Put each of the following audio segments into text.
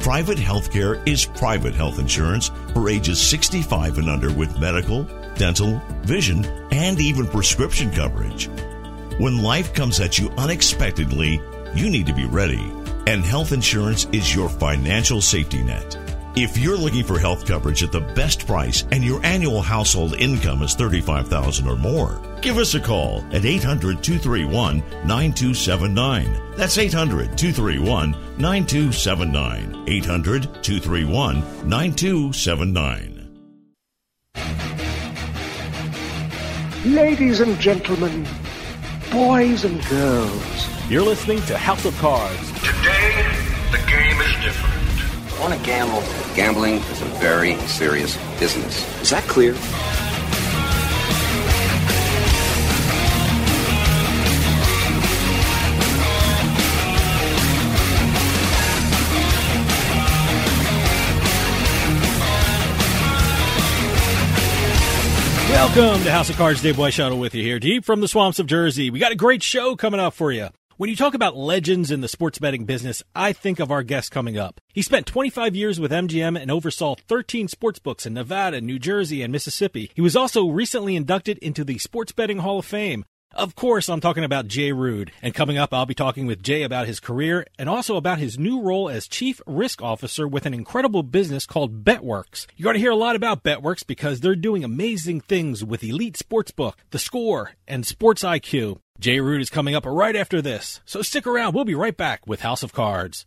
Private healthcare is private health insurance for ages 65 and under with medical, dental, vision, and even prescription coverage. When life comes at you unexpectedly, you need to be ready, and health insurance is your financial safety net. If you're looking for health coverage at the best price and your annual household income is 35000 or more, give us a call at 800-231-9279. That's 800-231-9279. 800-231-9279. Ladies and gentlemen, boys and girls. You're listening to House of Cards. Today, the game is different. Want to gamble? Gambling is a very serious business. Is that clear? Welcome to House of Cards. Dave Weishuttle with you here, deep from the swamps of Jersey. We got a great show coming up for you. When you talk about legends in the sports betting business, I think of our guest coming up. He spent 25 years with MGM and oversaw 13 sports books in Nevada, New Jersey, and Mississippi. He was also recently inducted into the Sports Betting Hall of Fame. Of course, I'm talking about Jay Rood. And coming up, I'll be talking with Jay about his career and also about his new role as Chief Risk Officer with an incredible business called Betworks. You're going to hear a lot about Betworks because they're doing amazing things with Elite Sportsbook, The Score, and Sports IQ. Jay Rood is coming up right after this, so stick around. We'll be right back with House of Cards.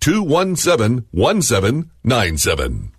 217 1797.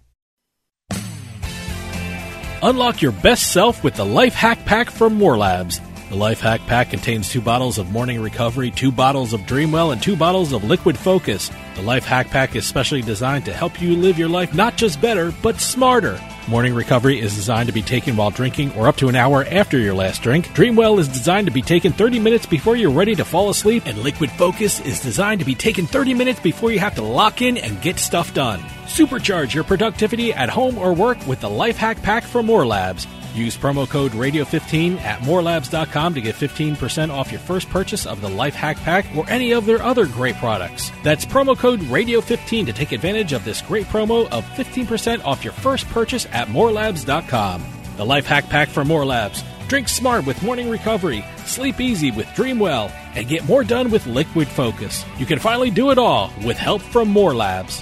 Unlock your best self with the Life Hack Pack from More Labs. The Life Hack Pack contains two bottles of Morning Recovery, two bottles of Dreamwell, and two bottles of Liquid Focus. The Life Hack Pack is specially designed to help you live your life not just better, but smarter. Morning Recovery is designed to be taken while drinking or up to an hour after your last drink. Dreamwell is designed to be taken 30 minutes before you're ready to fall asleep. And Liquid Focus is designed to be taken 30 minutes before you have to lock in and get stuff done. Supercharge your productivity at home or work with the Life Hack Pack from More Labs. Use promo code Radio15 at morelabs.com to get 15% off your first purchase of the Life Hack Pack or any of their other great products. That's promo code Radio15 to take advantage of this great promo of 15% off your first purchase at morelabs.com. The Life Hack Pack for More Labs. Drink smart with morning recovery, sleep easy with Dreamwell, and get more done with Liquid Focus. You can finally do it all with help from More Labs.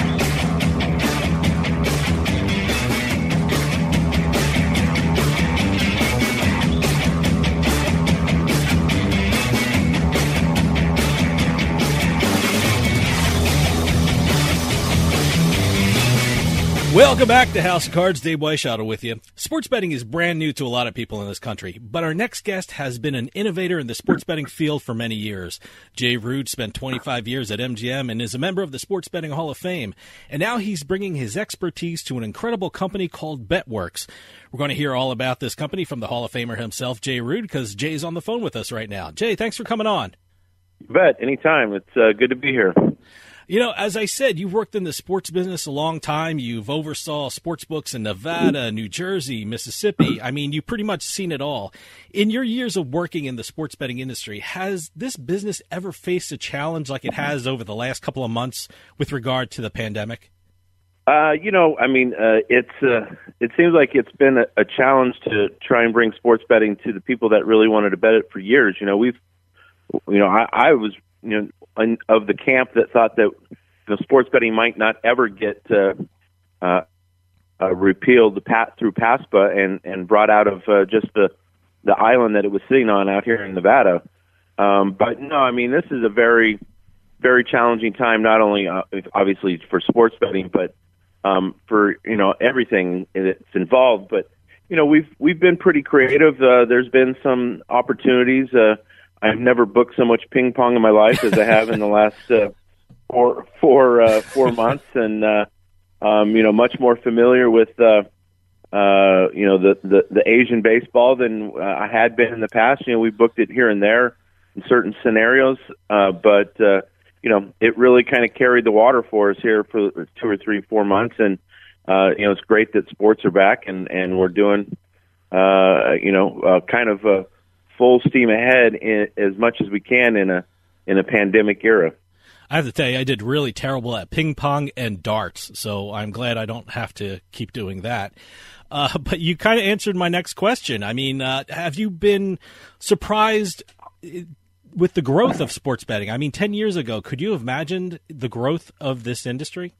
Welcome back to House of Cards. Dave Weishaupt with you. Sports betting is brand new to a lot of people in this country, but our next guest has been an innovator in the sports betting field for many years. Jay Rood spent 25 years at MGM and is a member of the Sports Betting Hall of Fame. And now he's bringing his expertise to an incredible company called BetWorks. We're going to hear all about this company from the Hall of Famer himself, Jay Rood, because Jay's on the phone with us right now. Jay, thanks for coming on. You bet. Anytime. It's uh, good to be here. You know, as I said, you've worked in the sports business a long time. You've oversaw sports books in Nevada, New Jersey, Mississippi. I mean, you've pretty much seen it all. In your years of working in the sports betting industry, has this business ever faced a challenge like it has over the last couple of months with regard to the pandemic? Uh, you know, I mean, uh, it's uh, it seems like it's been a, a challenge to try and bring sports betting to the people that really wanted to bet it for years. You know, we've, you know, I, I was, you know, of the camp that thought that the sports betting might not ever get uh, uh, uh, repealed the pat through PASPA and and brought out of uh, just the the island that it was sitting on out here in Nevada. Um, but no, I mean this is a very very challenging time, not only uh, obviously for sports betting, but um, for you know everything that's involved. But you know we've we've been pretty creative. Uh, there's been some opportunities. Uh, I've never booked so much ping pong in my life as I have in the last uh, four four uh, four months, and uh, um, you know, much more familiar with uh, uh, you know the, the the Asian baseball than uh, I had been in the past. You know, we booked it here and there in certain scenarios, uh, but uh, you know, it really kind of carried the water for us here for two or three, four months, and uh, you know, it's great that sports are back and and we're doing uh, you know, uh, kind of. Uh, full steam ahead in, as much as we can in a in a pandemic era. I have to tell you, I did really terrible at ping pong and darts, so I'm glad I don't have to keep doing that. Uh, but you kind of answered my next question. I mean, uh, have you been surprised uh, with the growth of sports betting? I mean, 10 years ago, could you have imagined the growth of this industry?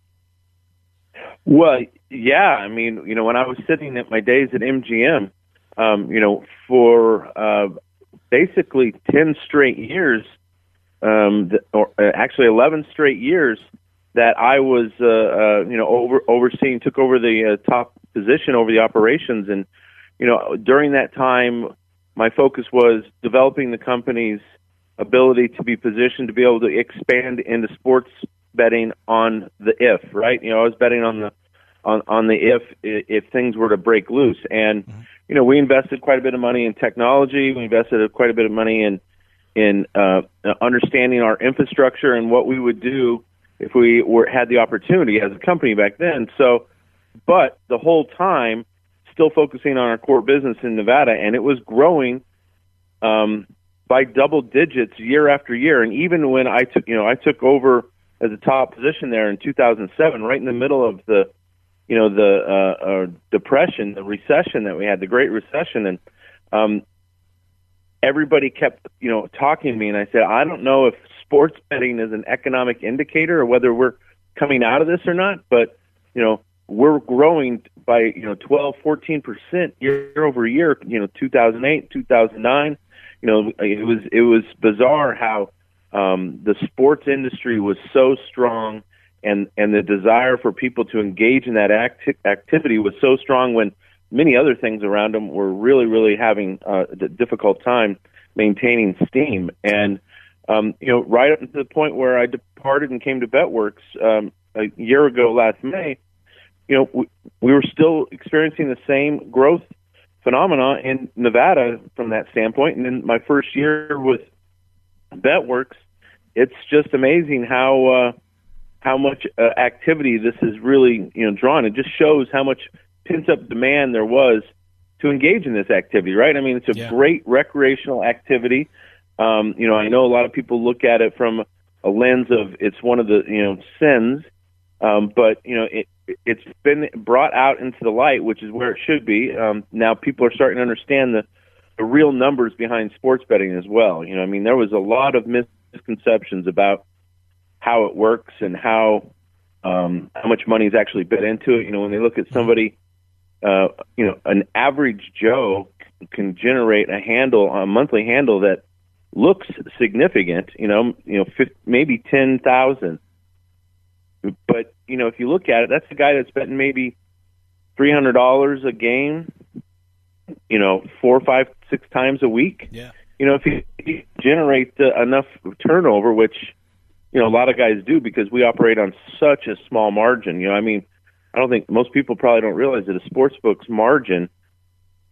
Well, yeah. I mean, you know, when I was sitting at my days at MGM, um, you know, for uh, basically 10 straight years, um, or uh, actually 11 straight years that I was, uh, uh, you know, over, overseeing, took over the uh, top position over the operations. And, you know, during that time, my focus was developing the company's ability to be positioned to be able to expand into sports betting on the if, right? You know, I was betting on the on on the if if things were to break loose. And mm-hmm. you know, we invested quite a bit of money in technology. We invested quite a bit of money in in uh, understanding our infrastructure and what we would do if we were had the opportunity as a company back then. So, but the whole time, still focusing on our core business in Nevada, and it was growing um, by double digits year after year. And even when I took, you know, I took over as a top position there in 2007, right in the middle of the you know the uh, uh, depression, the recession that we had, the Great Recession, and um, everybody kept you know talking to me, and I said, I don't know if sports betting is an economic indicator or whether we're coming out of this or not, but you know we're growing by you know 12 14 percent year over year you know 2008 2009 you know it was it was bizarre how um the sports industry was so strong and and the desire for people to engage in that act- activity was so strong when many other things around them were really really having uh, a difficult time maintaining steam. And um, you know right up to the point where I departed and came to BetWorks um, a year ago last May you know we, we were still experiencing the same growth phenomena in Nevada from that standpoint. And in my first year with BetWorks it's just amazing how uh, how much uh, activity this is really you know drawn. It just shows how much pent up demand there was to engage in this activity, right? I mean, it's a yeah. great recreational activity. Um, you know, I know a lot of people look at it from a lens of it's one of the you know sins, um, but you know it it's been brought out into the light, which is where it should be. Um, now people are starting to understand the the real numbers behind sports betting as well. You know, I mean, there was a lot of misconceptions about how it works and how um, how much money is actually bet into it. You know, when they look at somebody, uh, you know, an average Joe can generate a handle, a monthly handle that looks significant. You know, you know, 50, maybe ten thousand. But you know, if you look at it, that's the guy that's betting maybe three hundred dollars a game, you know, four, five, six times a week. Yeah. You know, if he, generate uh, enough turnover, which you know a lot of guys do because we operate on such a small margin. You know, I mean, I don't think most people probably don't realize that a sports book's margin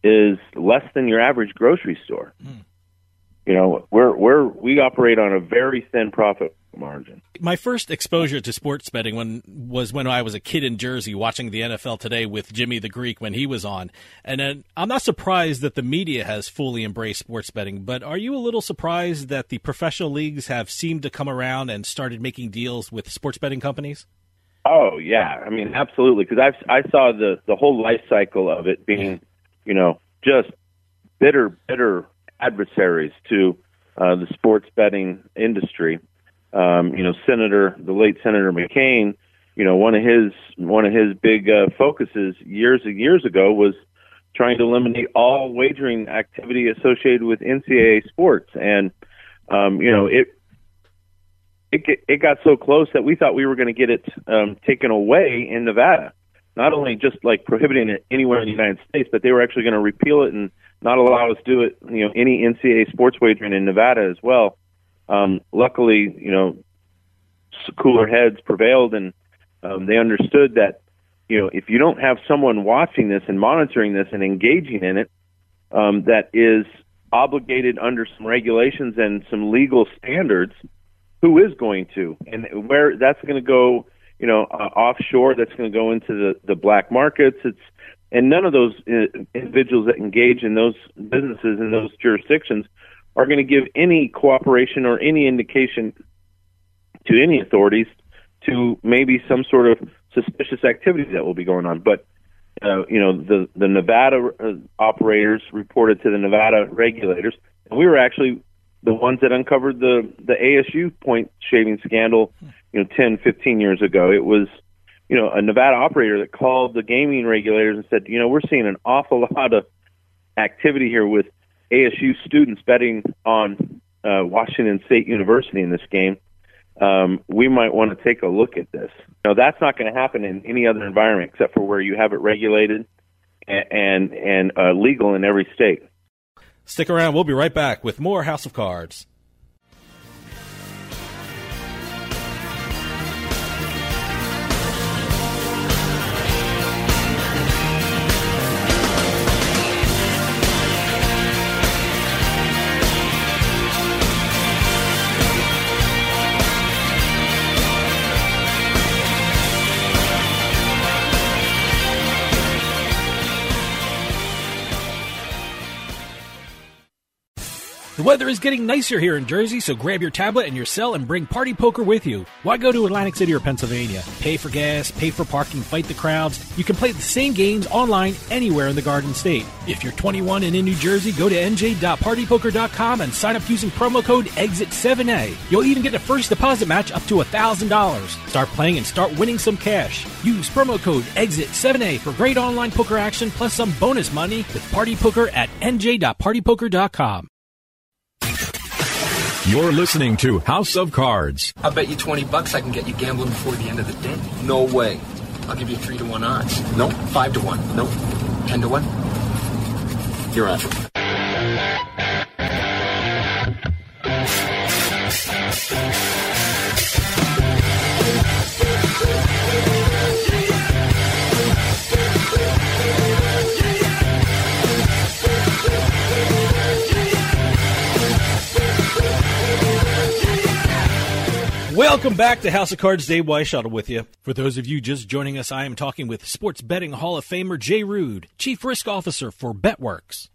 is less than your average grocery store. Hmm. You know, we're we're we operate on a very thin profit margin. My first exposure to sports betting when was when I was a kid in Jersey watching the NFL today with Jimmy the Greek when he was on. And then I'm not surprised that the media has fully embraced sports betting, but are you a little surprised that the professional leagues have seemed to come around and started making deals with sports betting companies? Oh yeah, I mean absolutely because I I saw the the whole life cycle of it being, you know, just bitter bitter adversaries to uh, the sports betting industry. Um, you know, Senator the late Senator McCain, you know, one of his one of his big uh, focuses years and years ago was trying to eliminate all wagering activity associated with NCAA sports, and um, you know it it it got so close that we thought we were going to get it um, taken away in Nevada. Not only just like prohibiting it anywhere in the United States, but they were actually going to repeal it and not allow us to do it. You know, any NCAA sports wagering in Nevada as well. Um, luckily, you know, cooler heads prevailed, and um, they understood that you know if you don't have someone watching this and monitoring this and engaging in it, um, that is obligated under some regulations and some legal standards who is going to and where that's going to go you know uh, offshore that's going to go into the the black markets it's and none of those uh, individuals that engage in those businesses in those jurisdictions are going to give any cooperation or any indication to any authorities to maybe some sort of suspicious activity that will be going on but uh, you know the the Nevada uh, operators reported to the Nevada regulators and we were actually the ones that uncovered the the ASU point shaving scandal, you know, 10, 15 years ago. It was, you know, a Nevada operator that called the gaming regulators and said, you know, we're seeing an awful lot of activity here with ASU students betting on uh, Washington State University in this game. Um, we might want to take a look at this. Now, that's not going to happen in any other environment except for where you have it regulated and and, and uh, legal in every state. Stick around. We'll be right back with more House of Cards. The weather is getting nicer here in Jersey, so grab your tablet and your cell and bring Party Poker with you. Why go to Atlantic City or Pennsylvania? Pay for gas, pay for parking, fight the crowds. You can play the same games online anywhere in the Garden State. If you're 21 and in New Jersey, go to nj.partypoker.com and sign up using promo code EXIT7A. You'll even get a first deposit match up to $1,000. Start playing and start winning some cash. Use promo code EXIT7A for great online poker action plus some bonus money with Party Poker at nj.partypoker.com. You're listening to House of Cards. I'll bet you 20 bucks I can get you gambling before the end of the day. No way. I'll give you 3 to 1 odds. No. 5 to 1. No. 10 to 1. You're on. Welcome back to House of Cards. Dave Weishuttle with you. For those of you just joining us, I am talking with Sports Betting Hall of Famer Jay Rood, Chief Risk Officer for BetWorks.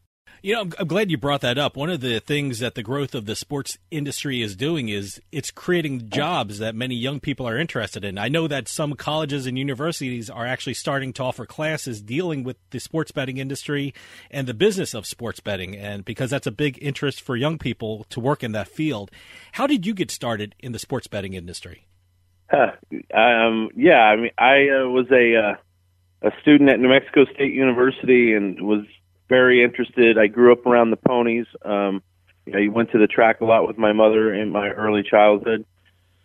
You know, I'm, I'm glad you brought that up. One of the things that the growth of the sports industry is doing is it's creating jobs that many young people are interested in. I know that some colleges and universities are actually starting to offer classes dealing with the sports betting industry and the business of sports betting, and because that's a big interest for young people to work in that field. How did you get started in the sports betting industry? Huh. Um, yeah, I mean, I uh, was a uh, a student at New Mexico State University and was very interested. I grew up around the ponies. Um, you know, you went to the track a lot with my mother in my early childhood.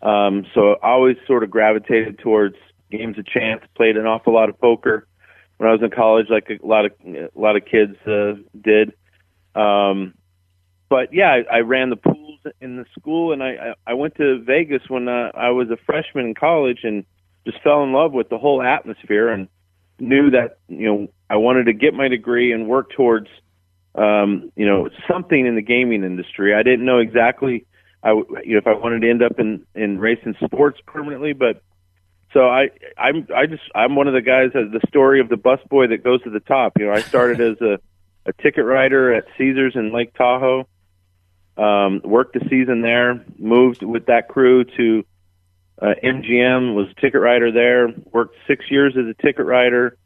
Um, so I always sort of gravitated towards games of chance. Played an awful lot of poker. when I was in college, like a lot of a lot of kids uh, did. Um, but yeah, I, I ran the pools in the school, and I I went to Vegas when uh, I was a freshman in college, and just fell in love with the whole atmosphere, and knew that you know I wanted to get my degree and work towards um, you know something in the gaming industry. I didn't know exactly I you know if I wanted to end up in in racing sports permanently, but so I I'm I just I'm one of the guys that the story of the bus boy that goes to the top. You know, I started as a a ticket writer at Caesars in Lake Tahoe. Um, worked the season there. Moved with that crew to uh, MGM. Was a ticket writer there. Worked six years as a ticket writer.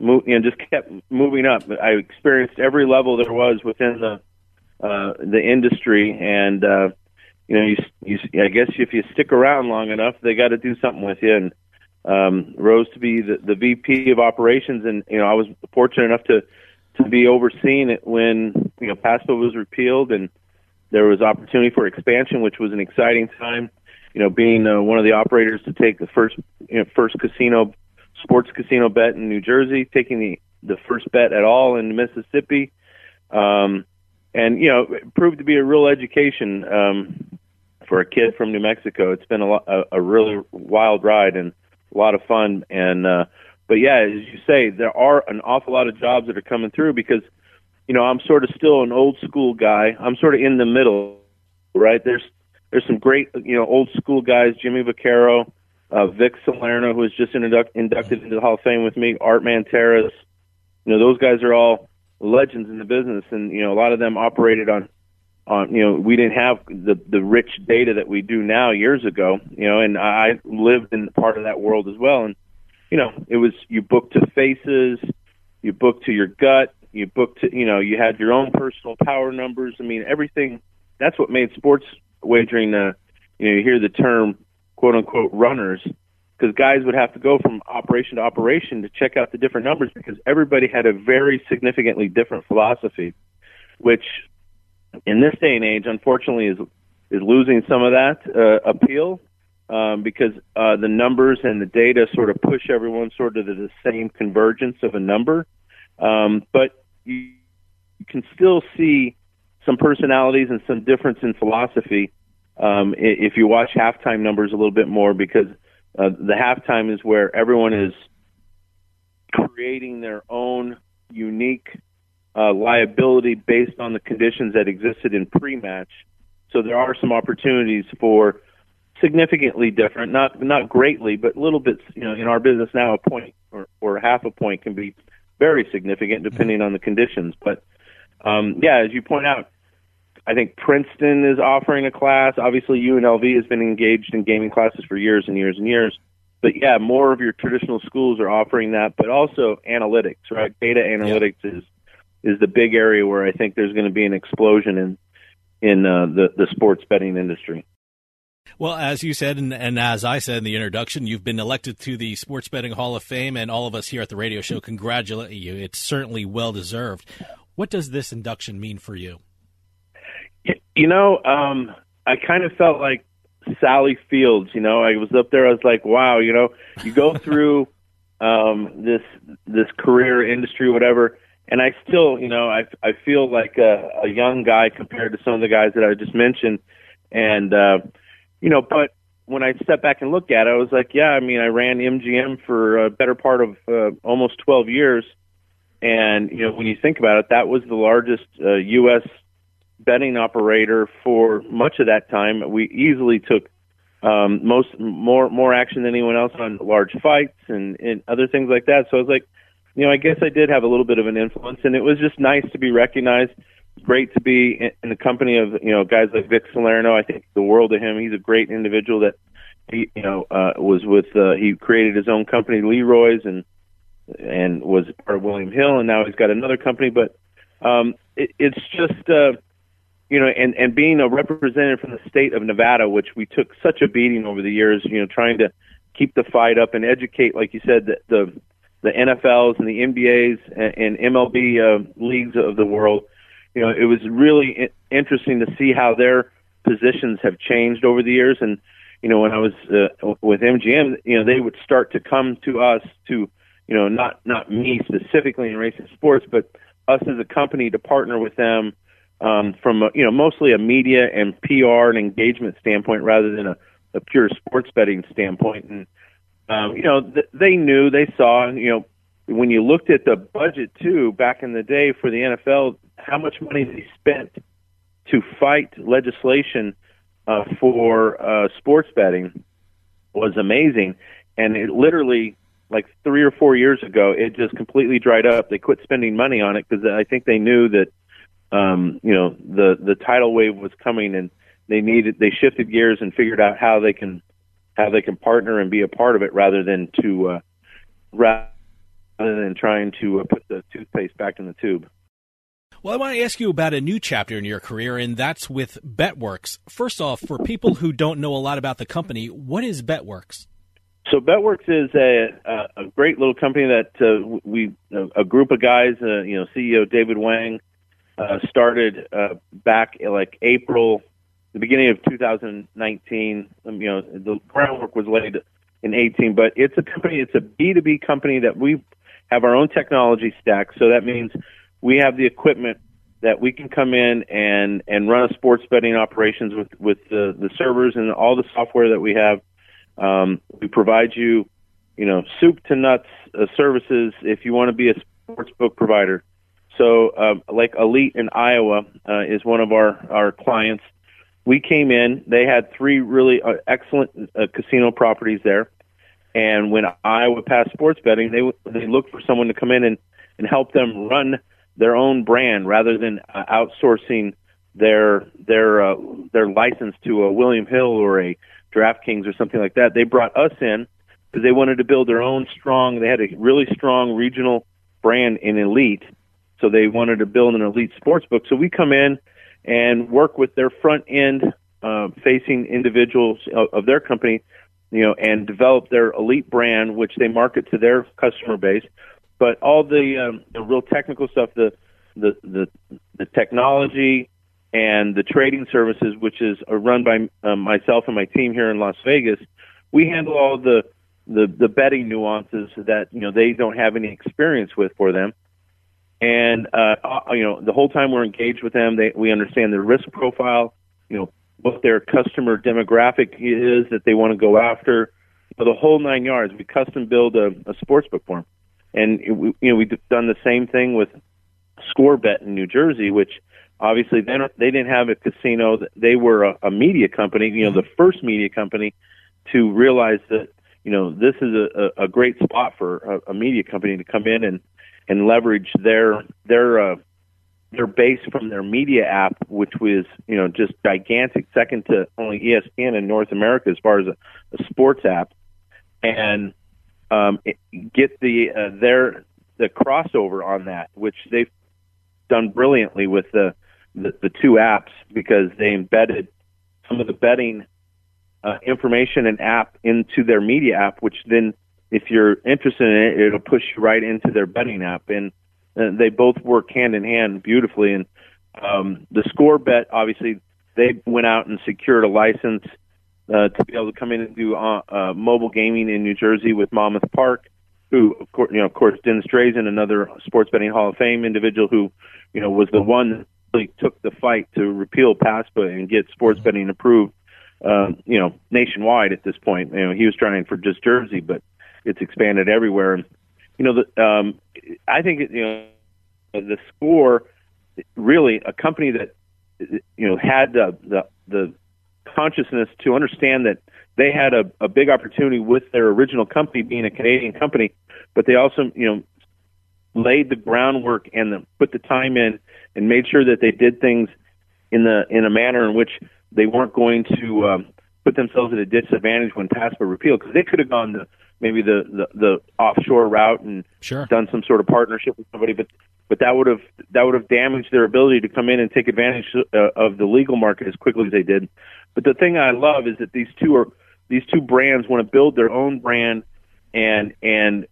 Mo- you just kept moving up. I experienced every level there was within the uh, the industry, and uh, you know, you, you I guess if you stick around long enough, they got to do something with you. And um, rose to be the, the VP of operations, and you know, I was fortunate enough to to be overseeing it when you know PASPA was repealed and there was opportunity for expansion, which was an exciting time. You know, being uh, one of the operators to take the first you know, first casino sports casino bet in New Jersey, taking the the first bet at all in Mississippi, um, and you know, it proved to be a real education um, for a kid from New Mexico. It's been a, a, a really wild ride and a lot of fun. And uh, but yeah, as you say, there are an awful lot of jobs that are coming through because you know I'm sort of still an old school guy. I'm sort of in the middle, right? There's there's some great you know old school guys, Jimmy Vaccaro, uh, Vic Salerno, who was just induct, inducted into the Hall of Fame with me, Art Manteris. You know those guys are all legends in the business, and you know a lot of them operated on on you know we didn't have the the rich data that we do now years ago you know and i lived in part of that world as well and you know it was you booked to faces you booked to your gut you booked to you know you had your own personal power numbers i mean everything that's what made sports wagering uh you know you hear the term quote unquote runners because guys would have to go from operation to operation to check out the different numbers because everybody had a very significantly different philosophy which in this day and age, unfortunately, is is losing some of that uh, appeal um, because uh, the numbers and the data sort of push everyone sort of to the same convergence of a number. Um, but you, you can still see some personalities and some difference in philosophy um, if you watch halftime numbers a little bit more because uh, the halftime is where everyone is creating their own unique uh, liability based on the conditions that existed in pre-match. So there are some opportunities for significantly different, not not greatly, but a little bits. You know, in our business now, a point or, or half a point can be very significant depending on the conditions. But um, yeah, as you point out, I think Princeton is offering a class. Obviously, UNLV has been engaged in gaming classes for years and years and years. But yeah, more of your traditional schools are offering that, but also analytics, right? Data analytics yeah. is is the big area where I think there's going to be an explosion in in uh, the the sports betting industry. Well, as you said, and, and, as I said in the introduction, you've been elected to the Sports Betting Hall of Fame, and all of us here at the radio show congratulate you. It's certainly well deserved. What does this induction mean for you? You know, um, I kind of felt like Sally Fields. You know, I was up there. I was like, wow. You know, you go through um, this this career industry, whatever, and I still, you know, I I feel like a, a young guy compared to some of the guys that I just mentioned, and uh, you know, but when I step back and look at it, I was like, yeah, I mean, I ran MGM for a better part of uh, almost 12 years, and you know, when you think about it, that was the largest uh, U.S. betting operator for much of that time. We easily took um, most more more action than anyone else on large fights and, and other things like that. So I was like you know, I guess I did have a little bit of an influence, and it was just nice to be recognized. Great to be in, in the company of you know guys like Vic Salerno. I think the world of him. He's a great individual that he you know uh, was with. Uh, he created his own company, Leroy's, and and was part of William Hill, and now he's got another company. But um, it, it's just uh, you know, and and being a representative from the state of Nevada, which we took such a beating over the years, you know, trying to keep the fight up and educate, like you said, the, the the NFLs and the NBAs and, and MLB uh, leagues of the world. You know, it was really interesting to see how their positions have changed over the years. And you know, when I was uh, with MGM, you know, they would start to come to us to, you know, not not me specifically in racing sports, but us as a company to partner with them um, from a, you know mostly a media and PR and engagement standpoint rather than a, a pure sports betting standpoint. And um, you know, th- they knew, they saw, you know, when you looked at the budget too back in the day for the NFL, how much money they spent to fight legislation uh, for uh, sports betting was amazing, and it literally like three or four years ago, it just completely dried up. They quit spending money on it because I think they knew that um, you know the the tidal wave was coming, and they needed they shifted gears and figured out how they can how they can partner and be a part of it rather than to uh, rather than trying to uh, put the toothpaste back in the tube. Well, I want to ask you about a new chapter in your career, and that's with BetWorks. First off, for people who don't know a lot about the company, what is BetWorks? So BetWorks is a, a, great little company that uh, we a group of guys, uh, you know, CEO David Wang uh, started uh, back in like April, the beginning of 2019. Um, you know, the groundwork was laid in 18, but it's a company. It's a B2B company that we have our own technology stack. So that means we have the equipment that we can come in and and run a sports betting operations with with the the servers and all the software that we have um, we provide you, you know, soup to nuts uh, services if you want to be a sports book provider. So, um, like Elite in Iowa uh, is one of our our clients. We came in; they had three really uh, excellent uh, casino properties there, and when Iowa passed sports betting, they they looked for someone to come in and and help them run their own brand rather than uh, outsourcing their their uh, their license to a William Hill or a DraftKings or something like that. They brought us in because they wanted to build their own strong. They had a really strong regional brand in Elite, so they wanted to build an Elite sports book. So we come in and work with their front end uh, facing individuals of, of their company, you know, and develop their Elite brand, which they market to their customer base. But all the, um, the real technical stuff, the the the, the technology, and the trading services, which is run by um, myself and my team here in Las Vegas, we handle all the, the the betting nuances that you know they don't have any experience with for them. And uh, uh, you know, the whole time we're engaged with them, they we understand their risk profile, you know, what their customer demographic is that they want to go after, know, the whole nine yards. We custom build a, a sports book for them, and it, we, you know we've done the same thing with ScoreBet in New Jersey, which Obviously, they don't, they didn't have a casino. They were a, a media company, you know, the first media company to realize that you know this is a, a great spot for a, a media company to come in and and leverage their their uh, their base from their media app, which was you know just gigantic, second to only ESPN in North America as far as a, a sports app, and um, get the uh, their the crossover on that, which they've done brilliantly with the the, the two apps because they embedded some of the betting uh, information and app into their media app, which then, if you're interested in it, it'll push you right into their betting app, and uh, they both work hand in hand beautifully. And um, the score bet, obviously, they went out and secured a license uh, to be able to come in and do uh, uh, mobile gaming in New Jersey with Monmouth Park, who, of course, you know, of course, Dennis Drazin, another sports betting Hall of Fame individual, who, you know, was the one that really took the fight to repeal PASPA and get sports betting approved, um, you know, nationwide at this point. You know, he was trying for just Jersey, but it's expanded everywhere. And you know, the, um, I think you know the score really a company that you know had the the, the consciousness to understand that they had a, a big opportunity with their original company being a Canadian company, but they also you know laid the groundwork and the, put the time in and made sure that they did things in the in a manner in which they weren't going to um, put themselves at a disadvantage when PASPA repealed because they could have gone the maybe the, the the offshore route and sure. done some sort of partnership with somebody, but but that would have that would have damaged their ability to come in and take advantage uh, of the legal market as quickly as they did. But the thing I love is that these two are these two brands want to build their own brand and and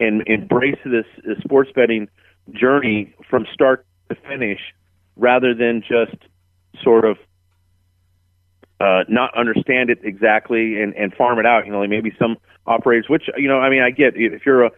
and embrace this, this sports betting journey from start to finish rather than just sort of uh, not understand it exactly and, and farm it out. You know, like maybe some operators, which you know, I mean, I get if you're a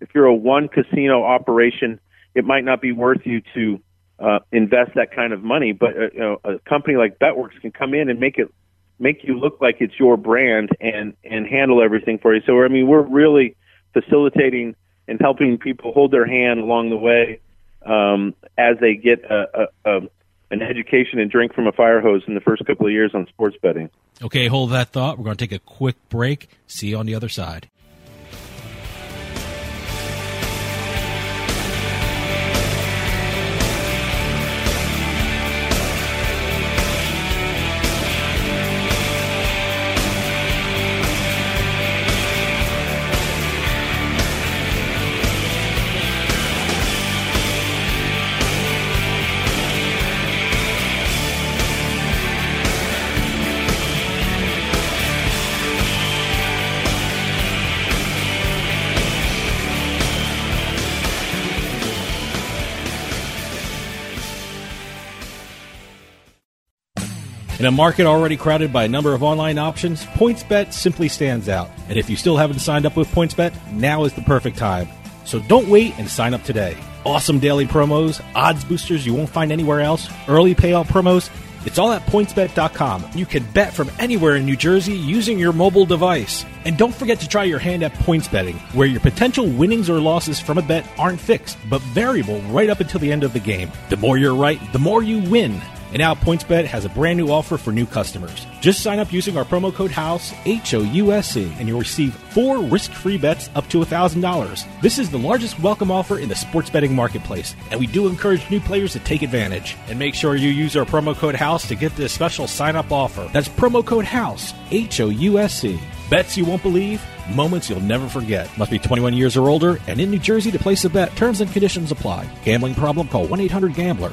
if you're a one casino operation, it might not be worth you to uh, invest that kind of money. But uh, you know, a company like BetWorks can come in and make it make you look like it's your brand and and handle everything for you. So I mean, we're really facilitating and helping people hold their hand along the way um, as they get a, a, a an education and drink from a fire hose in the first couple of years on sports betting. Okay, hold that thought. We're going to take a quick break. See you on the other side. In a market already crowded by a number of online options, PointsBet simply stands out. And if you still haven't signed up with PointsBet, now is the perfect time. So don't wait and sign up today. Awesome daily promos, odds boosters you won't find anywhere else, early payout promos. It's all at pointsbet.com. You can bet from anywhere in New Jersey using your mobile device. And don't forget to try your hand at points betting, where your potential winnings or losses from a bet aren't fixed, but variable right up until the end of the game. The more you're right, the more you win. And now PointsBet has a brand new offer for new customers. Just sign up using our promo code HOUSE, H O U S C, and you'll receive four risk free bets up to $1,000. This is the largest welcome offer in the sports betting marketplace, and we do encourage new players to take advantage. And make sure you use our promo code HOUSE to get this special sign up offer. That's promo code HOUSE, H O U S C. Bets you won't believe, moments you'll never forget. Must be 21 years or older and in New Jersey to place a bet. Terms and conditions apply. Gambling problem? Call 1 800 Gambler.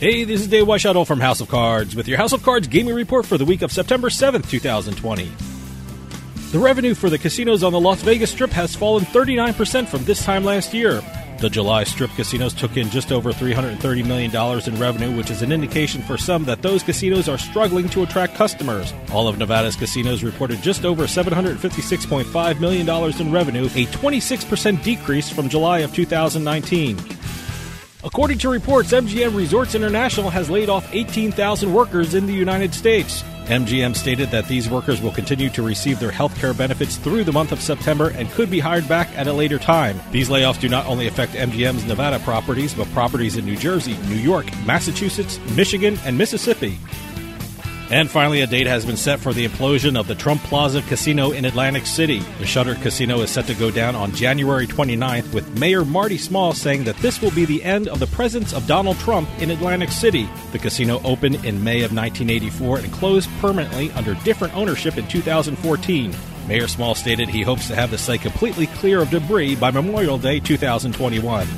Hey, this is Dave Weishuttle from House of Cards with your House of Cards gaming report for the week of September 7th, 2020. The revenue for the casinos on the Las Vegas Strip has fallen 39% from this time last year. The July Strip casinos took in just over $330 million in revenue, which is an indication for some that those casinos are struggling to attract customers. All of Nevada's casinos reported just over $756.5 million in revenue, a 26% decrease from July of 2019. According to reports, MGM Resorts International has laid off 18,000 workers in the United States. MGM stated that these workers will continue to receive their health care benefits through the month of September and could be hired back at a later time. These layoffs do not only affect MGM's Nevada properties, but properties in New Jersey, New York, Massachusetts, Michigan, and Mississippi. And finally, a date has been set for the implosion of the Trump Plaza Casino in Atlantic City. The shuttered casino is set to go down on January 29th, with Mayor Marty Small saying that this will be the end of the presence of Donald Trump in Atlantic City. The casino opened in May of 1984 and closed permanently under different ownership in 2014. Mayor Small stated he hopes to have the site completely clear of debris by Memorial Day 2021.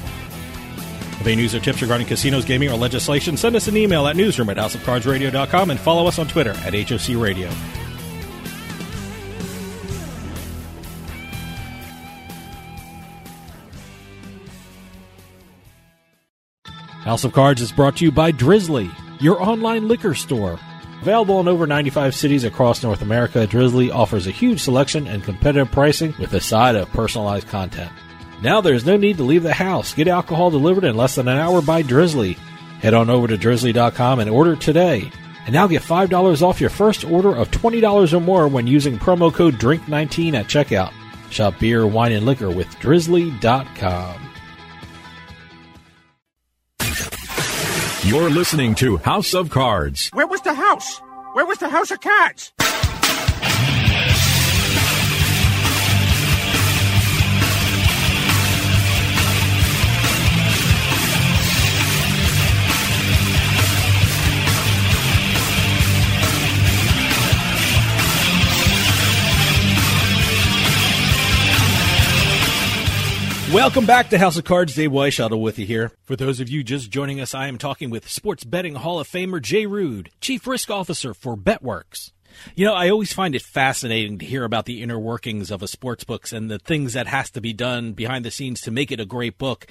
If any news or tips regarding casinos, gaming, or legislation, send us an email at newsroom at houseofcardsradio.com and follow us on Twitter at HOC Radio. House of Cards is brought to you by Drizly, your online liquor store. Available in over 95 cities across North America, Drizly offers a huge selection and competitive pricing with a side of personalized content. Now there's no need to leave the house. Get alcohol delivered in less than an hour by Drizly. Head on over to drizly.com and order today. And now get $5 off your first order of $20 or more when using promo code DRINK19 at checkout. Shop beer, wine, and liquor with drizly.com. You're listening to House of Cards. Where was the house? Where was the house of cards? Welcome back to House of Cards. Dave Weishuttle with you here. For those of you just joining us, I am talking with Sports Betting Hall of Famer Jay Rood, Chief Risk Officer for BetWorks. You know, I always find it fascinating to hear about the inner workings of a sports books and the things that has to be done behind the scenes to make it a great book.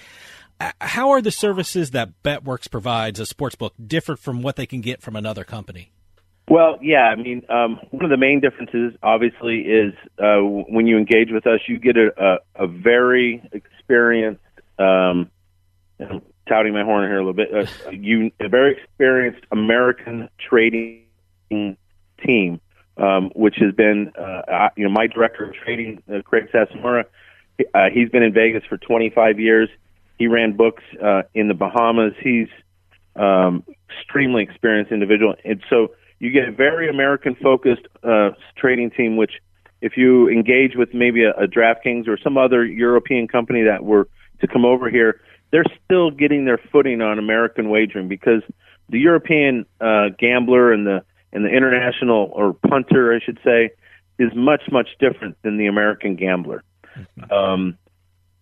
Uh, How are the services that BetWorks provides a sports book different from what they can get from another company? Well, yeah, I mean, um, one of the main differences, obviously, is uh, when you engage with us, you get a, a, a very experienced, um, I'm touting my horn here a little bit, uh, you, a very experienced American trading team, um, which has been, uh, I- you know, my director of trading, uh, Craig Sassamura, uh, he's been in Vegas for 25 years. He ran books uh, in the Bahamas. He's um, extremely experienced individual, and so you get a very American focused uh, trading team. Which, if you engage with maybe a, a DraftKings or some other European company that were to come over here, they're still getting their footing on American wagering because the European uh, gambler and the and the international or punter, I should say, is much much different than the American gambler. Um,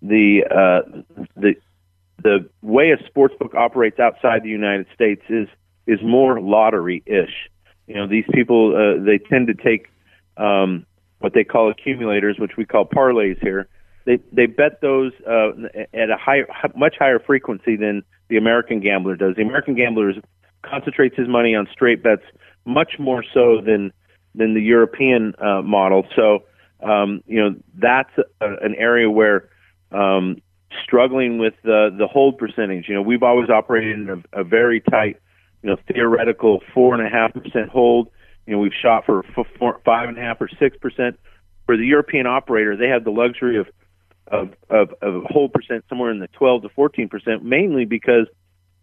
the uh, the the way a sportsbook operates outside the United States is is more lottery ish. You know, these people uh, they tend to take um, what they call accumulators, which we call parlays here. They they bet those uh, at a higher, much higher frequency than the American gambler does. The American gambler concentrates his money on straight bets much more so than than the European uh, model. So um, you know that's a, an area where um, struggling with the the hold percentage. You know, we've always operated in a, a very tight, you know, theoretical four and a half percent hold. You know, we've shot for four, five and a half or six percent. For the European operator, they have the luxury of of of, of hold percent somewhere in the twelve to fourteen percent, mainly because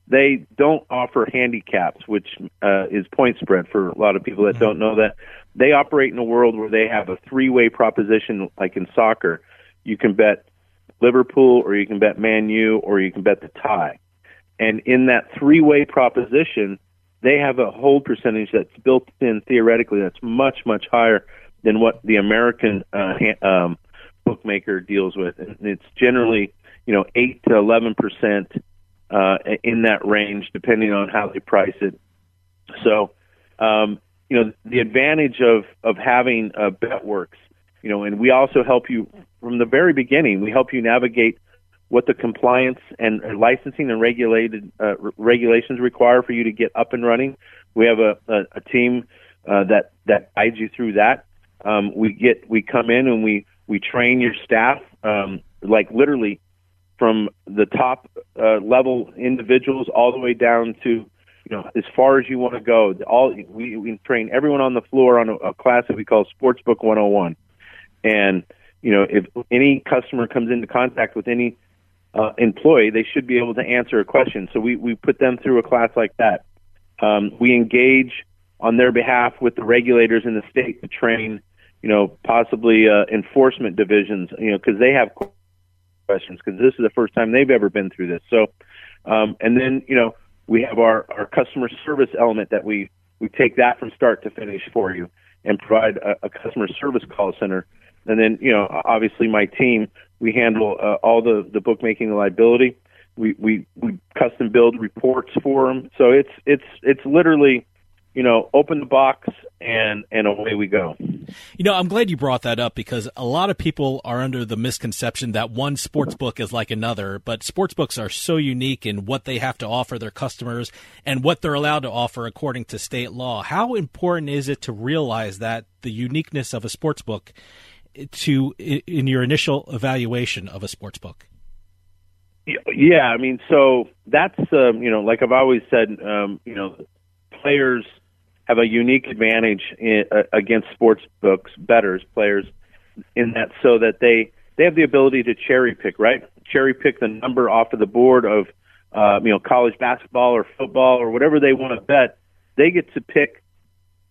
they don't offer handicaps, which uh, is point spread for a lot of people that don't know that. They operate in a world where they have a three way proposition, like in soccer. You can bet Liverpool, or you can bet Man U, or you can bet the tie. And in that three way proposition, they have a hold percentage that's built in theoretically that's much, much higher than what the American uh, um, bookmaker deals with. And it's generally, you know, 8 to 11% uh, in that range, depending on how they price it. So, um, you know, the advantage of, of having uh, BetWorks, you know, and we also help you from the very beginning. We help you navigate what the compliance and licensing and regulated uh, re- regulations require for you to get up and running. We have a, a, a team uh, that that guides you through that. Um, we get we come in and we we train your staff um, like literally from the top uh, level individuals all the way down to you know as far as you want to go. All we, we train everyone on the floor on a, a class that we call Sportsbook 101, and you know if any customer comes into contact with any uh, employee, they should be able to answer a question. So we we put them through a class like that. Um, we engage on their behalf with the regulators in the state to train, you know, possibly uh, enforcement divisions, you know, because they have questions because this is the first time they've ever been through this. So, um, and then you know we have our our customer service element that we we take that from start to finish for you and provide a, a customer service call center. And then you know obviously my team we handle uh, all the the bookmaking liability. We we we custom build reports for them. So it's it's it's literally you know, open the box and and away we go. You know, I'm glad you brought that up because a lot of people are under the misconception that one sports book is like another, but sports books are so unique in what they have to offer their customers and what they're allowed to offer according to state law. How important is it to realize that the uniqueness of a sports book to in your initial evaluation of a sports book? Yeah, I mean, so that's um, you know, like I've always said, um, you know, players have a unique advantage in, uh, against sports books betters players in that so that they they have the ability to cherry pick right? Cherry pick the number off of the board of uh, you know college basketball or football or whatever they want to bet. They get to pick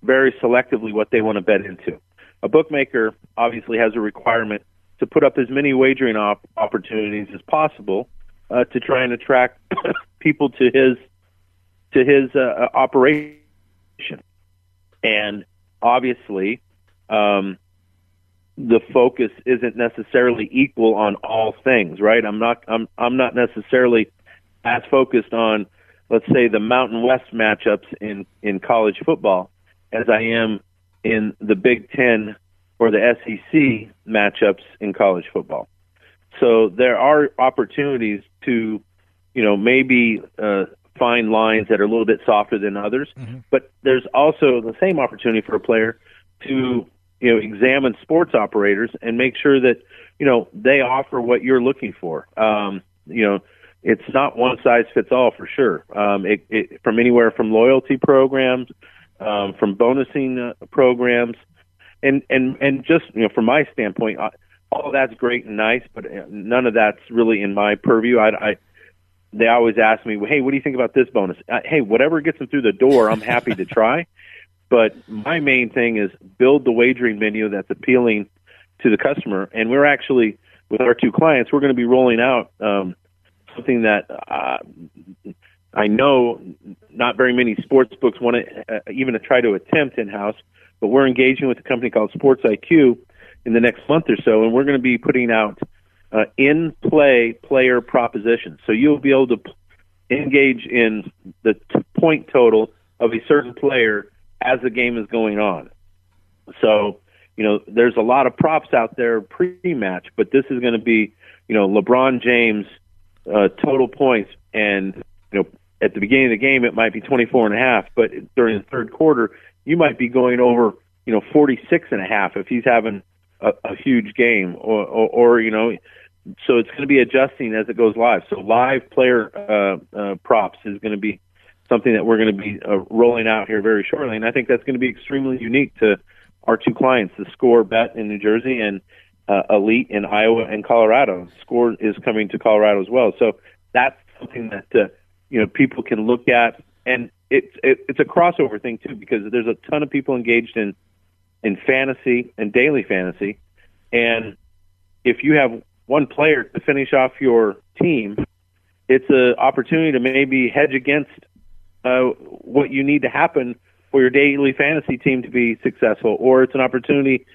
very selectively what they want to bet into a bookmaker obviously has a requirement to put up as many wagering op- opportunities as possible uh, to try and attract people to his to his uh, operation. And obviously, um, the focus isn't necessarily equal on all things, right? I'm not I'm I'm not necessarily as focused on let's say the Mountain West matchups in in college football as I am in the Big 10 or the SEC matchups in college football. So there are opportunities to, you know, maybe uh, find lines that are a little bit softer than others, mm-hmm. but there's also the same opportunity for a player to, you know, examine sports operators and make sure that, you know, they offer what you're looking for. Um, you know, it's not one size fits all for sure. Um, it, it, from anywhere from loyalty programs, um, from bonusing uh, programs, and and and just you know from my standpoint, all of that's great and nice, but uh, none of that's really in my purview. I, I they always ask me, "Hey, what do you think about this bonus?" Uh, hey, whatever gets them through the door, I'm happy to try. But my main thing is build the wagering menu that's appealing to the customer, and we're actually with our two clients, we're going to be rolling out um, something that uh, I know not very many sports books want to uh, even to try to attempt in house, but we're engaging with a company called Sports IQ in the next month or so, and we're going to be putting out uh, in play player propositions. So you'll be able to p- engage in the t- point total of a certain player as the game is going on. So, you know, there's a lot of props out there pre-match, but this is going to be, you know, LeBron James uh, total points, and you know, at the beginning of the game it might be 24 and a half, but during the third quarter you might be going over, you know, 46 and a half if he's having a, a huge game, or, or, or you know, so it's going to be adjusting as it goes live. So live player uh, uh, props is going to be something that we're going to be uh, rolling out here very shortly, and I think that's going to be extremely unique to our two clients, the Score Bet in New Jersey and uh, Elite in Iowa and Colorado. Score is coming to Colorado as well, so that's something that uh, you know people can look at, and it's it, it's a crossover thing too because there's a ton of people engaged in in fantasy and daily fantasy. And if you have one player to finish off your team, it's an opportunity to maybe hedge against uh, what you need to happen for your daily fantasy team to be successful, or it's an opportunity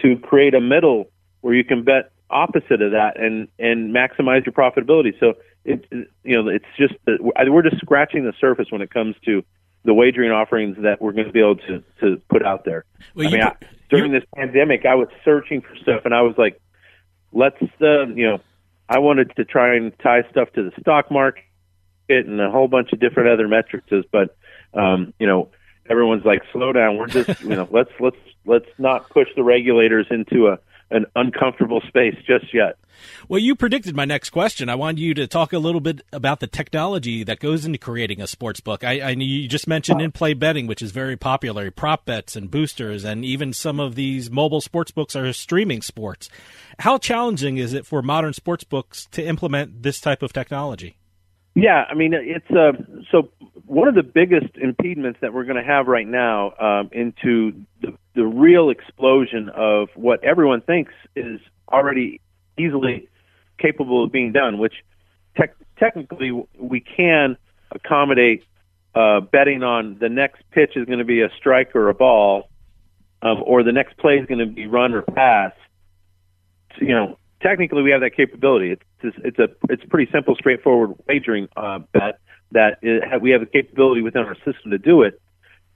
to create a middle where you can bet opposite of that and and maximize your profitability. So it you know it's just that we're just scratching the surface when it comes to the wagering offerings that we're going to be able to to put out there. Well, I mean, I, during this pandemic, I was searching for stuff, and I was like, let's uh, you know, I wanted to try and tie stuff to the stock market and a whole bunch of different other metrics, but um, you know, everyone's like, slow down. We're just you know, let's let's let's not push the regulators into a an uncomfortable space just yet. Well, you predicted my next question. I wanted you to talk a little bit about the technology that goes into creating a sports book. I, I you just mentioned in-play betting, which is very popular, prop bets and boosters, and even some of these mobile sports books are streaming sports. How challenging is it for modern sports books to implement this type of technology? Yeah, I mean it's uh, so one of the biggest impediments that we're going to have right now um, into the, the real explosion of what everyone thinks is already easily capable of being done, which te- technically we can accommodate uh, betting on the next pitch is going to be a strike or a ball, um, or the next play is going to be run or pass. You know, technically we have that capability. It's just, it's a it's pretty simple, straightforward wagering uh, bet that it, we have the capability within our system to do it.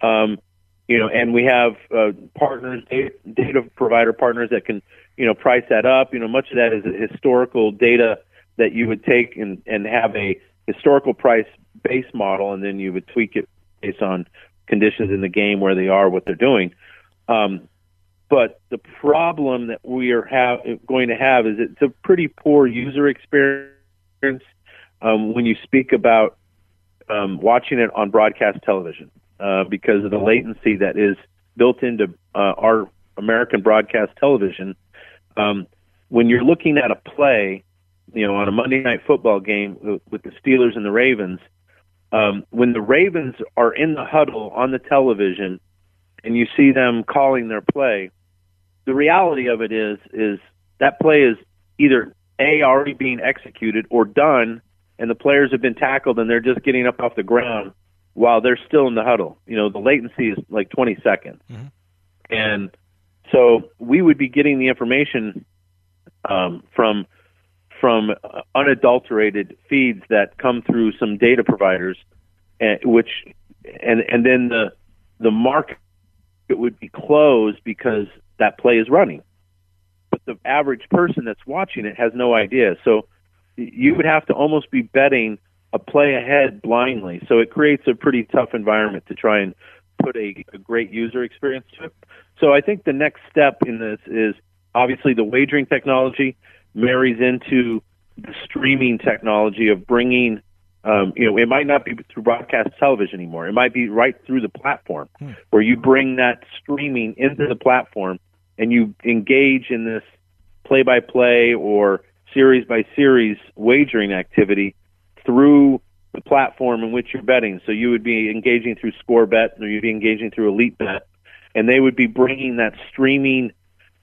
Um, you know, and we have uh, partners, data, provider partners that can you know price that up. You know, much of that is historical data that you would take and and have a historical price base model, and then you would tweak it based on conditions in the game where they are, what they're doing. Um, but the problem that we are have, going to have is it's a pretty poor user experience um, when you speak about um, watching it on broadcast television. uh, because of the latency that is built into uh, our American broadcast television. Um, when you're looking at a play, you know, on a Monday night football game with the Steelers and the Ravens, um, when the Ravens are in the huddle on the television and you see them calling their play, the reality of it is is that play is either a already being executed or done, and the players have been tackled and they're just getting up off the ground while they're still in the huddle. You know, the latency is like 20 seconds, mm-hmm. and so we would be getting the information um, from from unadulterated feeds that come through some data providers, and, which and and then the the market would be closed because that play is running. But the average person that's watching it has no idea. So you would have to almost be betting a play ahead blindly. So it creates a pretty tough environment to try and put a, a great user experience to it. So I think the next step in this is obviously the wagering technology marries into the streaming technology of bringing um, you know, it might not be through broadcast television anymore. It might be right through the platform hmm. where you bring that streaming into the platform and you engage in this play by play or series by series wagering activity through the platform in which you're betting. So you would be engaging through ScoreBet or you'd be engaging through EliteBet, and they would be bringing that streaming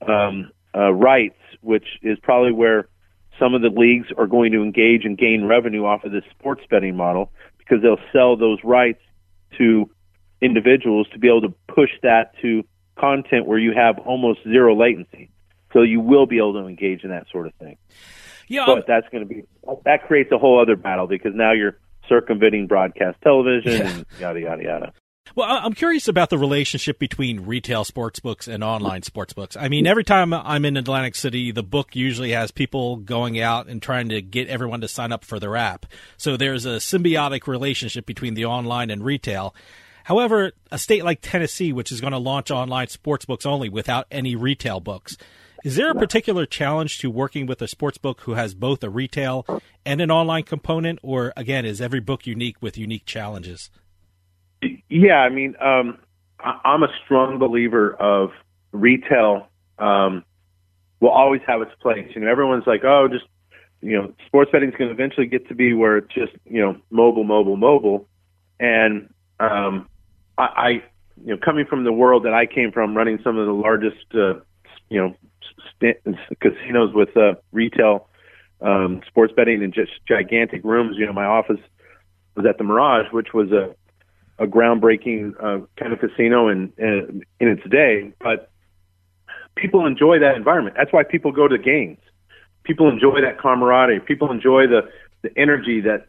um, uh, rights which is probably where some of the leagues are going to engage and gain revenue off of this sports betting model because they'll sell those rights to individuals to be able to push that to content where you have almost zero latency. So you will be able to engage in that sort of thing. Yeah, but that's going to be that creates a whole other battle because now you're circumventing broadcast television yeah. and yada yada yada. Well, I'm curious about the relationship between retail sports books and online sports books. I mean, every time I'm in Atlantic City, the book usually has people going out and trying to get everyone to sign up for their app. So there's a symbiotic relationship between the online and retail. However, a state like Tennessee, which is going to launch online sports books only without any retail books, is there a particular challenge to working with a sports book who has both a retail and an online component, or again, is every book unique with unique challenges? Yeah, I mean, um, I'm a strong believer of retail um, will always have its place. You know, everyone's like, oh, just you know, sports betting is going to eventually get to be where it's just you know mobile, mobile, mobile, and um, I, I, you know, coming from the world that I came from, running some of the largest, uh, you know, st- casinos with uh, retail um, sports betting and just gigantic rooms. You know, my office was at the Mirage, which was a a groundbreaking uh, kind of casino in, in in its day, but people enjoy that environment. That's why people go to games. People enjoy that camaraderie. People enjoy the the energy that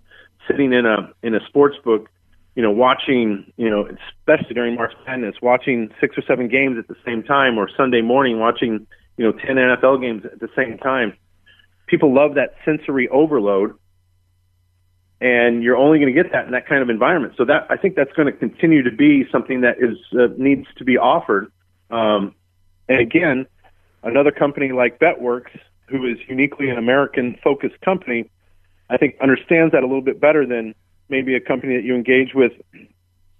sitting in a in a sports book, you know, watching, you know, especially during March Madness, watching six or seven games at the same time, or Sunday morning watching, you know, ten NFL games at the same time. People love that sensory overload, and you're only going to get that in that kind of environment. So that I think that's going to continue to be something that is uh, needs to be offered. Um, and again, another company like BetWorks, who is uniquely an American-focused company, I think understands that a little bit better than maybe a company that you engage with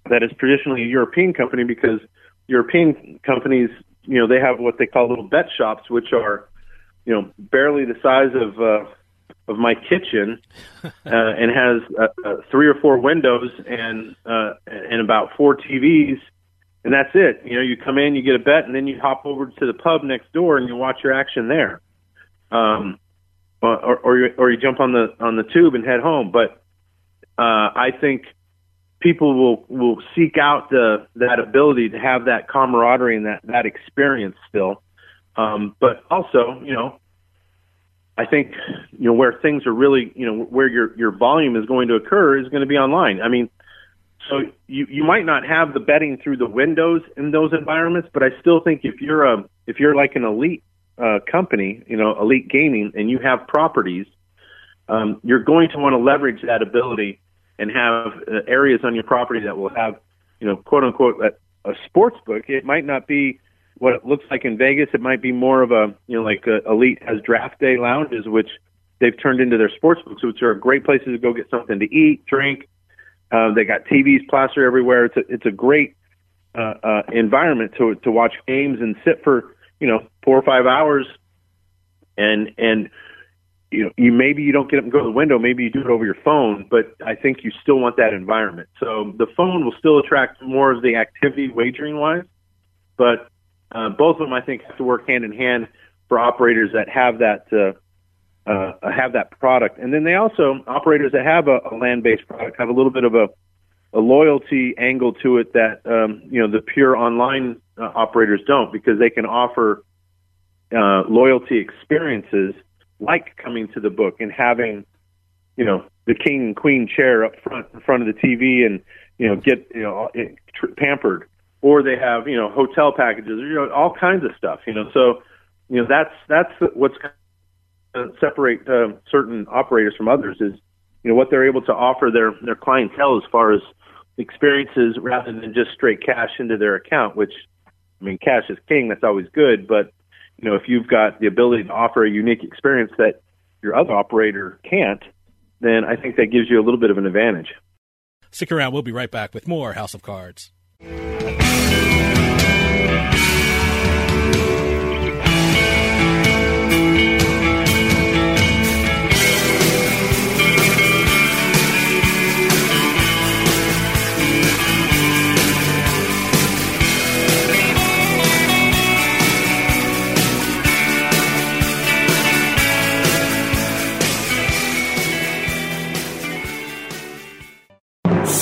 that is traditionally a European company because European companies, you know, they have what they call little bet shops, which are, you know, barely the size of uh, of my kitchen uh, and has uh, uh, three or four windows and uh, and about four TVs, and that's it. You know, you come in, you get a bet, and then you hop over to the pub next door and you watch your action there, um, or or you, or you jump on the on the tube and head home. But uh, I think people will will seek out the that ability to have that camaraderie and that that experience still. Um, but also, you know, I think you know where things are really you know where your your volume is going to occur is going to be online. I mean, so you you might not have the betting through the windows in those environments, but I still think if you're a if you're like an elite uh, company, you know, elite gaming, and you have properties, um, you're going to want to leverage that ability and have uh, areas on your property that will have you know quote unquote a, a sports book. It might not be what it looks like in Vegas. It might be more of a you know like a, Elite has draft day lounges, which they've turned into their sports books, which are great places to go get something to eat, drink, Uh, they got TVs plastered everywhere. It's a, it's a great uh, uh, environment to to watch games and sit for you know four or five hours, and and you know you maybe you don't get up and go to the window. Maybe you do it over your phone, but I think you still want that environment. So the phone will still attract more of the activity wagering wise, but uh, both of them I think have to work hand in hand for operators that have that. Uh, uh, have that product, and then they also operators that have a, a land-based product have a little bit of a a loyalty angle to it that um, you know the pure online uh, operators don't because they can offer uh, loyalty experiences like coming to the book and having you know the king and queen chair up front in front of the TV and you know get you know pampered or they have you know hotel packages you know all kinds of stuff you know so you know that's that's what's to separate uh, certain operators from others is you know what they're able to offer their their clientele as far as experiences rather than just straight cash into their account, which I mean, cash is king. That's always good. But, you know, if you've got the ability to offer a unique experience that your other operator can't, then I think that gives you a little bit of an advantage. Stick around. We'll be right back with more House of Cards.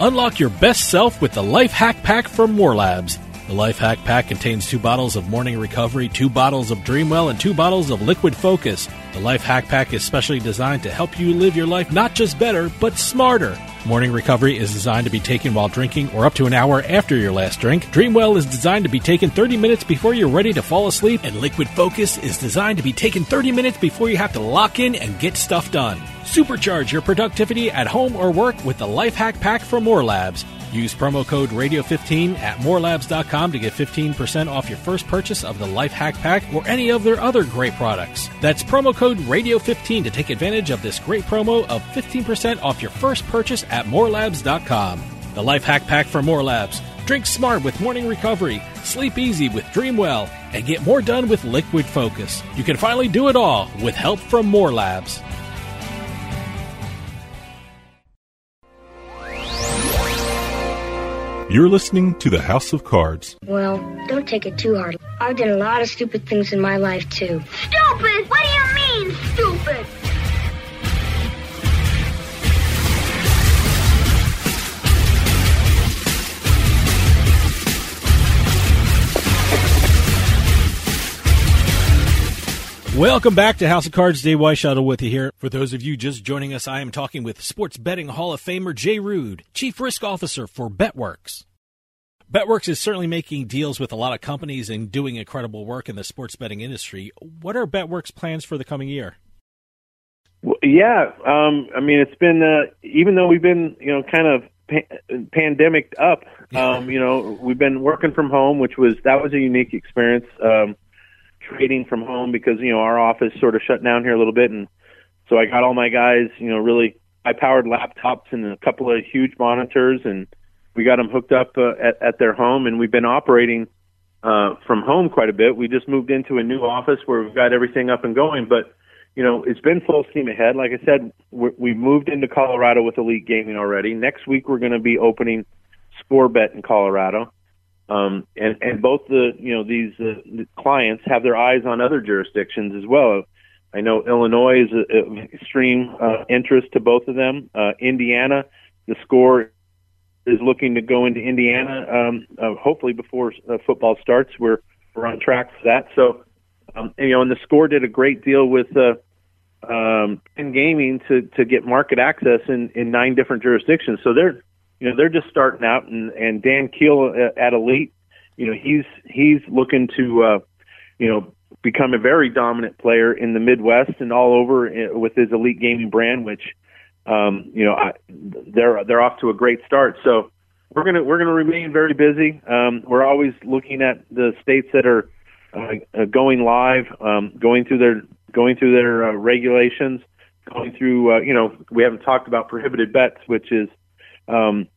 Unlock your best self with the Life Hack Pack from More Labs. The Life Hack Pack contains two bottles of Morning Recovery, two bottles of Dreamwell, and two bottles of Liquid Focus. The Life Hack Pack is specially designed to help you live your life not just better, but smarter. Morning Recovery is designed to be taken while drinking or up to an hour after your last drink. Dreamwell is designed to be taken 30 minutes before you're ready to fall asleep, and Liquid Focus is designed to be taken 30 minutes before you have to lock in and get stuff done. Supercharge your productivity at home or work with the Life Hack Pack from More Labs. Use promo code Radio15 at morelabs.com to get 15% off your first purchase of the Life Hack Pack or any of their other great products. That's promo code Radio15 to take advantage of this great promo of 15% off your first purchase at morelabs.com. The Life Hack Pack for More Labs. Drink smart with morning recovery, sleep easy with Dreamwell, and get more done with Liquid Focus. You can finally do it all with help from More Labs. You're listening to the House of Cards. Well, don't take it too hard. I've done a lot of stupid things in my life, too. Stupid? What do you Welcome back to House of Cards. Dave Weishuttle with you here. For those of you just joining us, I am talking with Sports Betting Hall of Famer Jay Rood, Chief Risk Officer for BetWorks. BetWorks is certainly making deals with a lot of companies and doing incredible work in the sports betting industry. What are BetWorks' plans for the coming year? Well, yeah, um, I mean, it's been uh, even though we've been, you know, kind of pa- pandemic up. Um, you know, we've been working from home, which was that was a unique experience. Um, trading from home because you know our office sort of shut down here a little bit, and so I got all my guys, you know, really high powered laptops and a couple of huge monitors, and we got them hooked up uh, at, at their home, and we've been operating uh, from home quite a bit. We just moved into a new office where we've got everything up and going, but you know, it's been full steam ahead. Like I said, we're, we moved into Colorado with Elite Gaming already. Next week, we're going to be opening Score Bet in Colorado. Um, and, and both the, you know, these uh, clients have their eyes on other jurisdictions as well. I know Illinois is of extreme uh, interest to both of them. Uh, Indiana, the score is looking to go into Indiana, um, uh, hopefully before uh, football starts. We're we're on track for that. So, um, you know, and the score did a great deal with uh, um, in gaming to to get market access in in nine different jurisdictions. So they're you know they're just starting out, and and Dan Kehl uh, at Elite, you know, he's he's looking to uh, you know become a very dominant player in the Midwest and all over uh, with his Elite Gaming brand, which um, you know I, they're they're off to a great start. So we're gonna we're gonna remain very busy. Um, we're always looking at the states that are uh, uh, going live, um, going through their going through their uh, regulations, going through uh, you know we haven't talked about prohibited bets, which is um,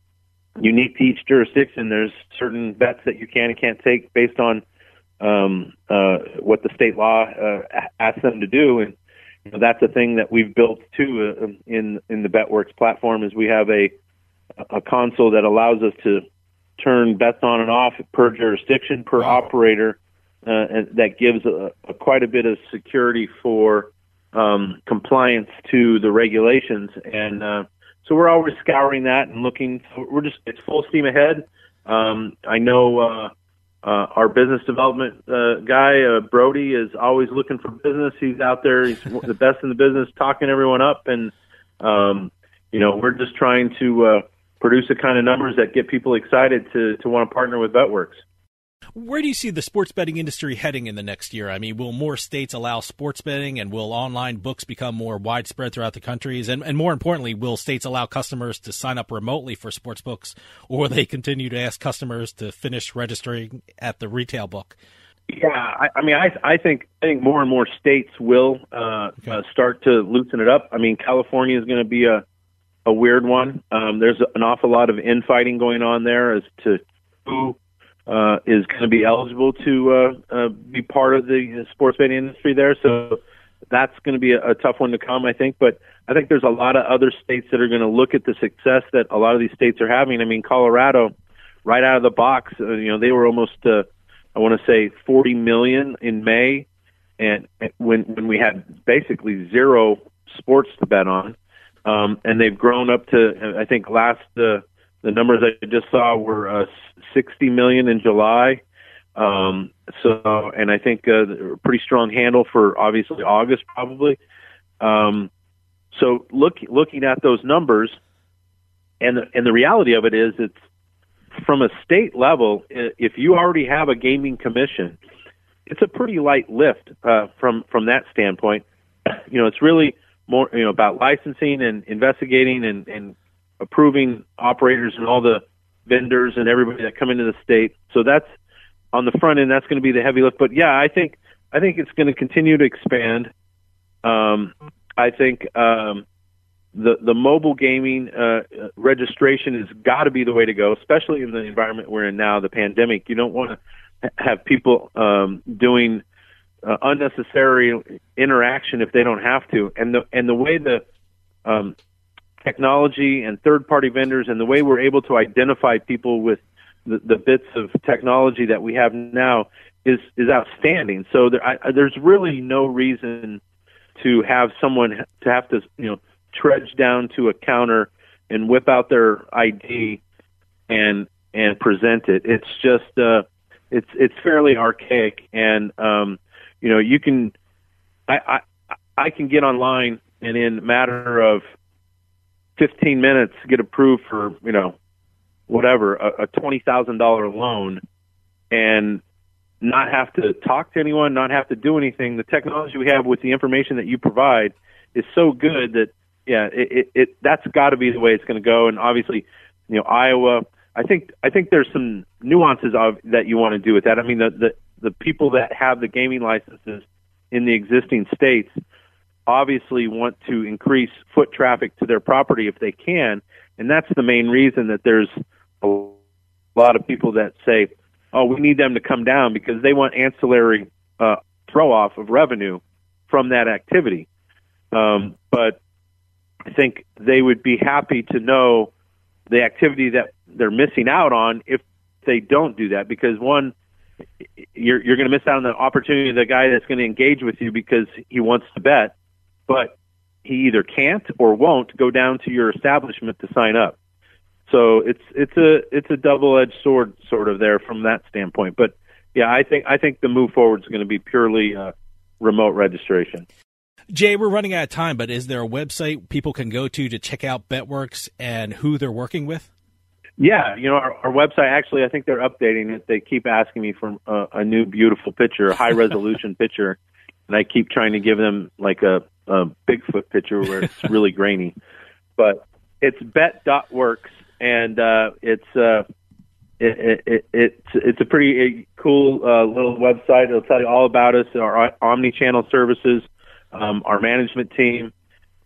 unique to each jurisdiction. There's certain bets that you can and can't take based on um, uh, what the state law uh, asks them to do, and you know, that's a thing that we've built too uh, in in the BetWorks platform. Is we have a a console that allows us to turn bets on and off per jurisdiction, per wow. operator, uh, and that gives a, a, quite a bit of security for um, compliance to the regulations. And uh, so we're always scouring that and looking. We're just it's full steam ahead. Um, I know uh, uh, our business development uh, guy uh, Brody is always looking for business. He's out there. He's the best in the business, talking everyone up, and um, you know we're just trying to uh, produce the kind of numbers that get people excited to to want to partner with BetWorks. Where do you see the sports betting industry heading in the next year? I mean, will more states allow sports betting and will online books become more widespread throughout the countries? And, and more importantly, will states allow customers to sign up remotely for sports books or will they continue to ask customers to finish registering at the retail book? Yeah, I, I mean, I, I think I think more and more states will uh, okay. uh, start to loosen it up. I mean, California is going to be a a weird one. Um, there's an awful lot of infighting going on there as to who uh, is going to be eligible to uh, uh, be part of the sports betting industry there. So that's going to be a, a tough one to come, I think. But I think there's a lot of other states that are going to look at the success that a lot of these states are having. I mean, Colorado, right out of the box, uh, you know, they were almost, uh, I want to say, 40 million in May, and when when we had basically zero sports to bet on, um, and they've grown up to, I think, last. Uh, the numbers I just saw were uh, 60 million in July. Um, so, and I think uh, a pretty strong handle for obviously August probably. Um, so look, looking at those numbers, and the, and the reality of it is, it's from a state level. If you already have a gaming commission, it's a pretty light lift uh, from from that standpoint. You know, it's really more you know about licensing and investigating and, and approving operators and all the vendors and everybody that come into the state. So that's on the front end. That's going to be the heavy lift. But yeah, I think I think it's going to continue to expand. Um, I think um, the the mobile gaming uh, registration has got to be the way to go, especially in the environment we're in now, the pandemic. You don't want to have people um, doing uh, unnecessary interaction if they don't have to. And the and the way the um, technology and third party vendors and the way we're able to identify people with the, the bits of technology that we have now is is outstanding. So there, I, there's really no reason to have someone to have to you know trudge down to a counter and whip out their ID and and present it. It's just uh, it's it's fairly archaic, and um, you know you can I, I I can get online and in matter of 15 minutes to get approved for you know whatever a, a twenty thousand dollar loan and not have to talk to anyone, not have to do anything. The technology we have with the information that you provide is so good that yeah, it, it, it that's got to be the way it's going to go. And obviously, you know, Iowa. I think I think there's some nuances of that you want to do with that. I mean, the the the people that have the gaming licenses in the existing states obviously want to increase foot traffic to their property if they can, and that's the main reason that there's a lot of people that say, "Oh, we need them to come down because they want ancillary uh, throw off of revenue from that activity." Um, but I think they would be happy to know the activity that they're missing out on if they don't do that. Because one, you're you're going to miss out on the opportunity of the guy that's going to engage with you because he wants to bet, but he either can't or won't go down to your establishment to sign up. So it's it's a it's a double edged sword sort of there from that standpoint. But yeah, I think I think the move forward is going to be purely uh, remote registration. Jay, we're running out of time, but is there a website people can go to to check out BetWorks and who they're working with? Yeah, you know our, our website. Actually, I think they're updating it. They keep asking me for a, a new, beautiful picture, a high resolution picture, and I keep trying to give them like a, a Bigfoot picture where it's really grainy. But it's bet.works, and uh, it's uh, it, it, it's it's a pretty cool uh, little website. It'll tell you all about us, our omni-channel services, um, our management team,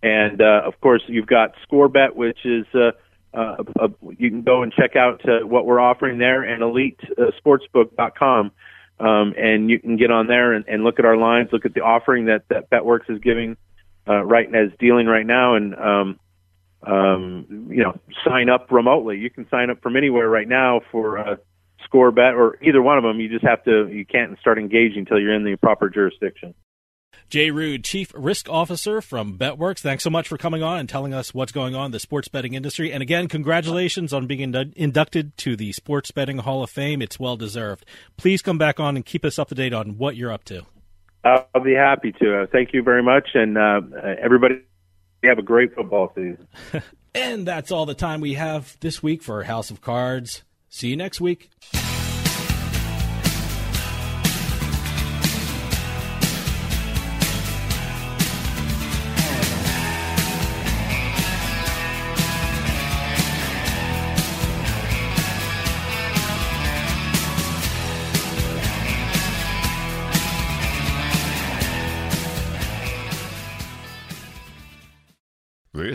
and uh, of course you've got ScoreBet, which is uh, uh, uh, you can go and check out uh, what we're offering there, and EliteSportsbook.com, um, and you can get on there and, and look at our lines, look at the offering that that BetWorks is giving uh, right as dealing right now, and um, um, you know sign up remotely. You can sign up from anywhere right now for. Uh, score bet or either one of them you just have to you can't start engaging until you're in the proper jurisdiction Jay Rood, Chief Risk Officer from BetWorks. Thanks so much for coming on and telling us what's going on in the sports betting industry. And again, congratulations on being inducted to the Sports Betting Hall of Fame. It's well deserved. Please come back on and keep us up to date on what you're up to. I'll be happy to. Uh, thank you very much. And uh, everybody, have a great football season. and that's all the time we have this week for House of Cards. See you next week.